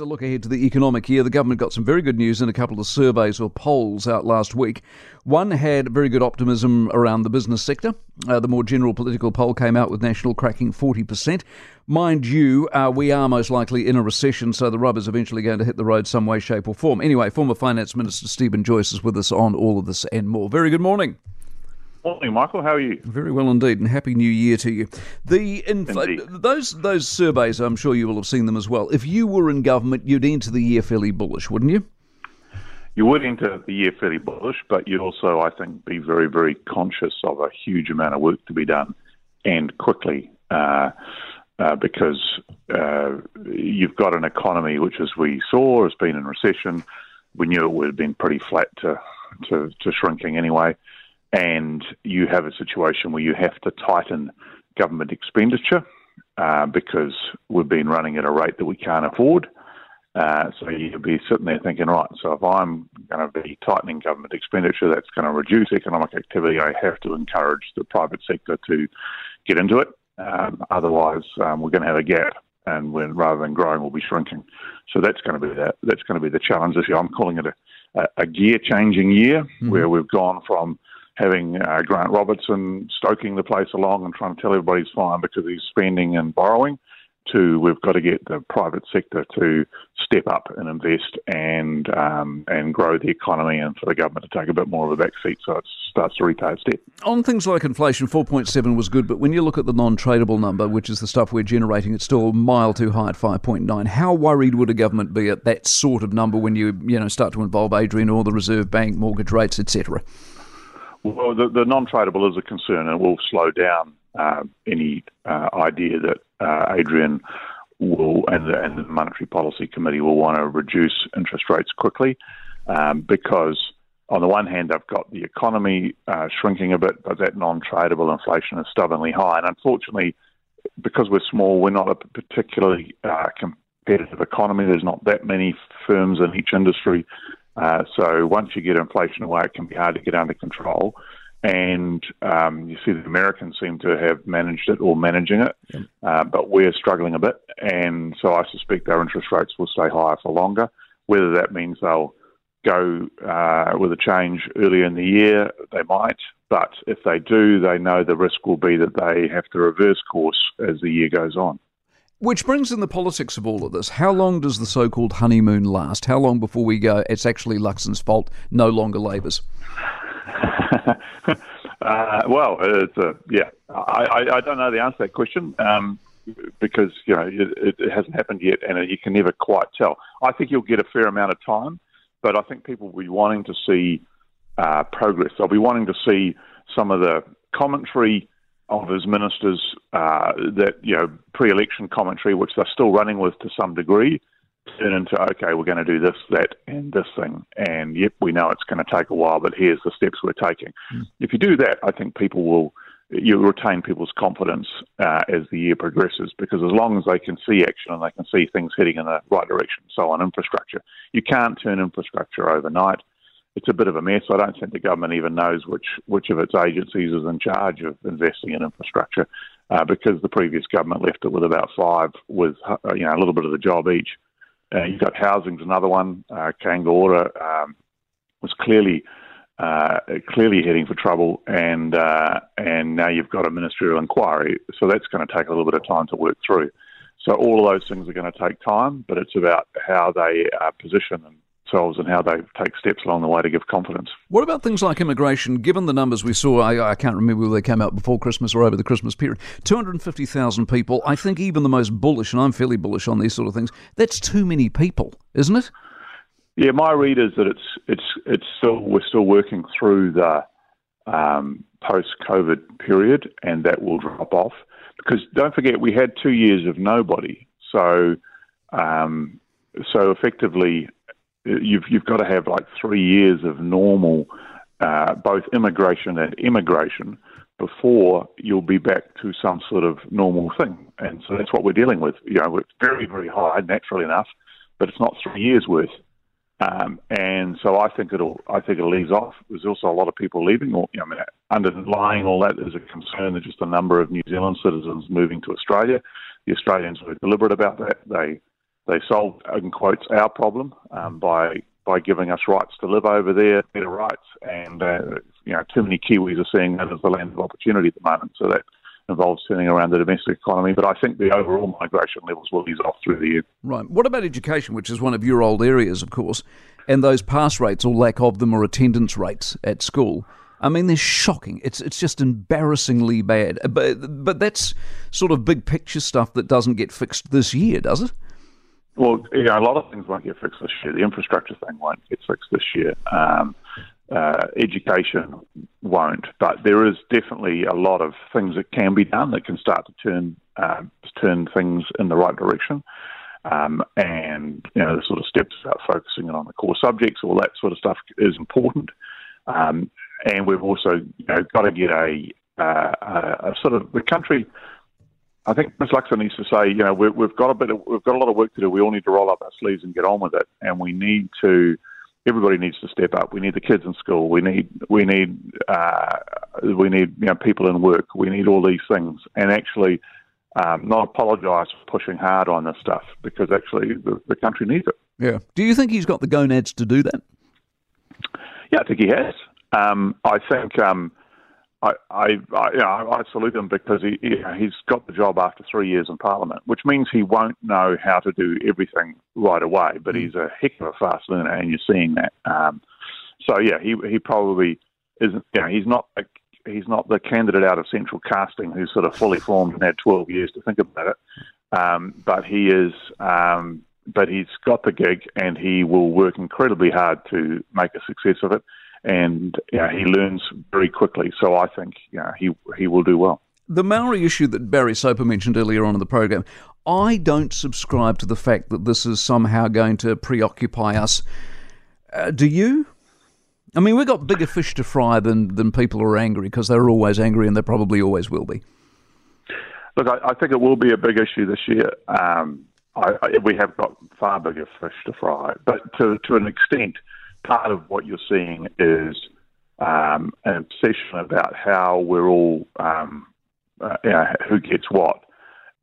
A look ahead to the economic year. The government got some very good news in a couple of surveys or polls out last week. One had very good optimism around the business sector. Uh, the more general political poll came out with National cracking 40%. Mind you, uh, we are most likely in a recession, so the rubber's eventually going to hit the road some way, shape, or form. Anyway, former Finance Minister Steven Joyce is with us on all of this and more. Very good morning. Morning, Michael. How are you? Very well indeed, and happy New Year to you. The infl- those those surveys, I'm sure you will have seen them as well. If you were in government, you'd enter the year fairly bullish, wouldn't you? You would enter the year fairly bullish, but you'd also, I think, be very, very conscious of a huge amount of work to be done, and quickly, uh, uh, because uh, you've got an economy which, as we saw, has been in recession. We knew it would have been pretty flat to to, to shrinking anyway and you have a situation where you have to tighten government expenditure uh, because we've been running at a rate that we can't afford. Uh, so you'll be sitting there thinking, right, so if I'm going to be tightening government expenditure, that's going to reduce economic activity. I have to encourage the private sector to get into it. Um, otherwise, um, we're going to have a gap, and when, rather than growing, we'll be shrinking. So that's going to be the, that's going to be the challenge this year. I'm calling it a, a, a gear changing year, mm-hmm. where we've gone from having uh, Grant Robertson stoking the place along and trying to tell everybody's fine because he's spending and borrowing, to we've got to get the private sector to step up and invest and um, and grow the economy, and for the government to take a bit more of a back seat so it starts to repay its debt. On things like inflation, 4.7 was good, but when you look at the non-tradable number, which is the stuff we're generating, it's still a mile too high at 5.9. How worried would a government be at that sort of number when you you know start to involve Adrian or the Reserve Bank, mortgage rates, etc.? Well, the, the non-tradable is a concern, and will slow down uh, any uh, idea that uh, Adrian will and the, and the, Monetary Policy Committee will want to reduce interest rates quickly, um, because on the one hand, they've got the economy uh, shrinking a bit, but that non-tradable inflation is stubbornly high, and unfortunately, because we're small, we're not a particularly uh, competitive economy. There's not that many firms in each industry uh, so once you get inflation away, it can be hard to get under control. And um, you see the Americans seem to have managed it or managing it, yeah. uh, but we're struggling a bit. And so I suspect our interest rates will stay higher for longer. Whether that means they'll go uh, with a change earlier in the year, they might. But if they do, they know the risk will be that they have to reverse course as the year goes on. Which brings in the politics of all of this. How long does the so called honeymoon last? How long before we go, it's actually Luxon's fault, no longer Labour's? uh, well, it's a, yeah, I, I, don't know the answer to that question um, because you know it, it, hasn't happened yet, and you can never quite tell. I think you'll get a fair amount of time, but I think people will be wanting to see uh, progress. They'll be wanting to see some of the commentary of his ministers uh, that you know pre-election commentary, which they're still running with to some degree, turn into okay, we're going to do this, that, and this thing, and yep, we know it's going to take a while, but here's the steps we're taking. Mm. If you do that, I think people will you retain people's confidence uh, as the year progresses because as long as they can see action and they can see things heading in the right direction, so on infrastructure, you can't turn infrastructure overnight it's a bit of a mess. I don't think the government even knows which which of its agencies is in charge of investing in infrastructure, uh, because the previous government left it with about five, with uh, you know a little bit of the job each. Uh, you've got housing's another one. Uh, um, was clearly uh, clearly heading for trouble, and uh, and now you've got a ministerial inquiry. So that's going to take a little bit of time to work through. So all of those things are going to take time, but it's about how they uh, position and themselves and how they take steps along the way to give confidence. What about things like immigration? Given the numbers we saw, I, I can't remember whether they came out before Christmas or over the Christmas period. 250,000 people. I think even the most bullish, and I'm fairly bullish on these sort of things, that's too many people, isn't it? Yeah, my read is that it's it's it's still we're still working through the um, post-COVID period, and that will drop off because don't forget we had two years of nobody. So um, so effectively, you've you've got to have like three years of normal, uh, both immigration and immigration, before you'll be back to some sort of normal thing. And so that's what we're dealing with. You know, it's very very high, naturally enough, but it's not three years worth. Um, and so I think it'll I think it'll ease off. There's also a lot of people leaving. Or you know, I mean, underlying all that is a concern. There's just a number of New Zealand citizens moving to Australia. The Australians were deliberate about that. They they solved, in quotes, our problem um, by by giving us rights to live over there, better rights, and uh, you know, too many Kiwis are seeing that as the land of opportunity at the moment. So that involves turning around the domestic economy. But I think the overall migration levels will ease off through the year. Right. What about education, which is one of your old areas, of course, and those pass rates or lack of them or attendance rates at school? I mean, they're shocking. It's it's just embarrassingly bad. But but that's sort of big picture stuff that doesn't get fixed this year, does it? Well, you know, a lot of things won't get fixed this year. The infrastructure thing won't get fixed this year. Um, uh, education won't, but there is definitely a lot of things that can be done that can start to turn uh, turn things in the right direction. Um, and you know, the sort of steps about focusing on the core subjects, all that sort of stuff is important. Um, and we've also you know, got to get a, uh, a, a sort of the country I think Ms. Luxon needs to say, you know, we, have got a bit, of, we've got a lot of work to do. We all need to roll up our sleeves and get on with it, and we need to. Everybody needs to step up. We need the kids in school. We need, we need, uh, we need, you know, people in work. We need all these things, and actually, um, not apologise for pushing hard on this stuff because actually the, the country needs it. Yeah. Do you think he's got the gonads to do that? Yeah, I think he has. Um, I think. Um, I, I, I, you know, I salute him because he, you know, he's got the job after three years in Parliament, which means he won't know how to do everything right away. But mm. he's a heck of a fast learner, and you're seeing that. Um, so yeah, he he probably isn't. You know, he's not a, he's not the candidate out of central casting who's sort of fully formed and had 12 years to think about it. Um, but he is. Um, but he's got the gig, and he will work incredibly hard to make a success of it and you know, he learns very quickly. So I think you know, he he will do well. The Maori issue that Barry Soper mentioned earlier on in the program, I don't subscribe to the fact that this is somehow going to preoccupy us. Uh, do you? I mean, we've got bigger fish to fry than, than people are angry because they're always angry and they probably always will be. Look, I, I think it will be a big issue this year. Um, I, I, we have got far bigger fish to fry, but to to an extent, part of what you're seeing is um, an obsession about how we're all, um, uh, you know, who gets what.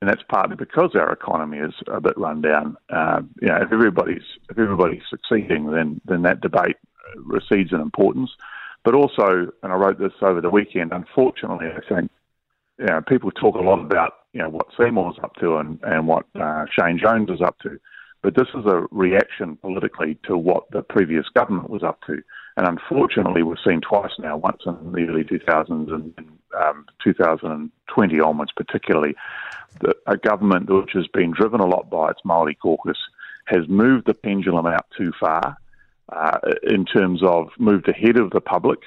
And that's partly because our economy is a bit run down. Uh, you know, if everybody's if everybody's succeeding, then then that debate recedes in importance. But also, and I wrote this over the weekend. Unfortunately, I think you know, people talk a lot about you know what Seymour's up to and and what uh, Shane Jones is up to. But this is a reaction politically to what the previous government was up to. And unfortunately, we've seen twice now, once in the early 2000s and um, 2020 onwards, particularly, that a government which has been driven a lot by its Maori caucus has moved the pendulum out too far uh, in terms of moved ahead of the public.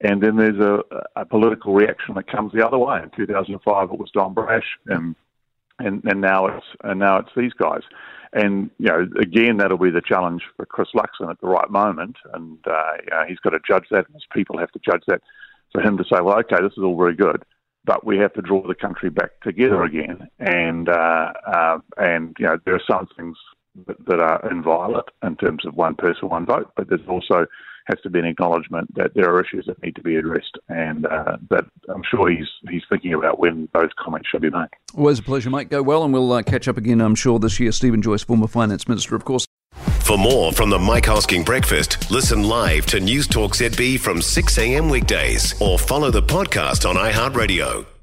And then there's a, a, political reaction that comes the other way. In 2005, it was Don Brash, and and, and now it's and now it's these guys. And you know, again, that'll be the challenge for Chris Luxon at the right moment, and uh, you know, he's got to judge that. His people have to judge that. For him to say, well, okay, this is all very good, but we have to draw the country back together again. And uh, uh, and you know, there are some things that are inviolate in terms of one person, one vote, but there's also has to be an acknowledgement that there are issues that need to be addressed, and uh, that I'm sure he's he's thinking about when those comments should be made. Always a pleasure, mate. Go well, and we'll uh, catch up again. I'm sure this year. Steven Joyce, former finance minister, of course. For more from the Mike Hosking Breakfast, listen live to News Talk ZB from 6 a.m. weekdays, or follow the podcast on iHeartRadio.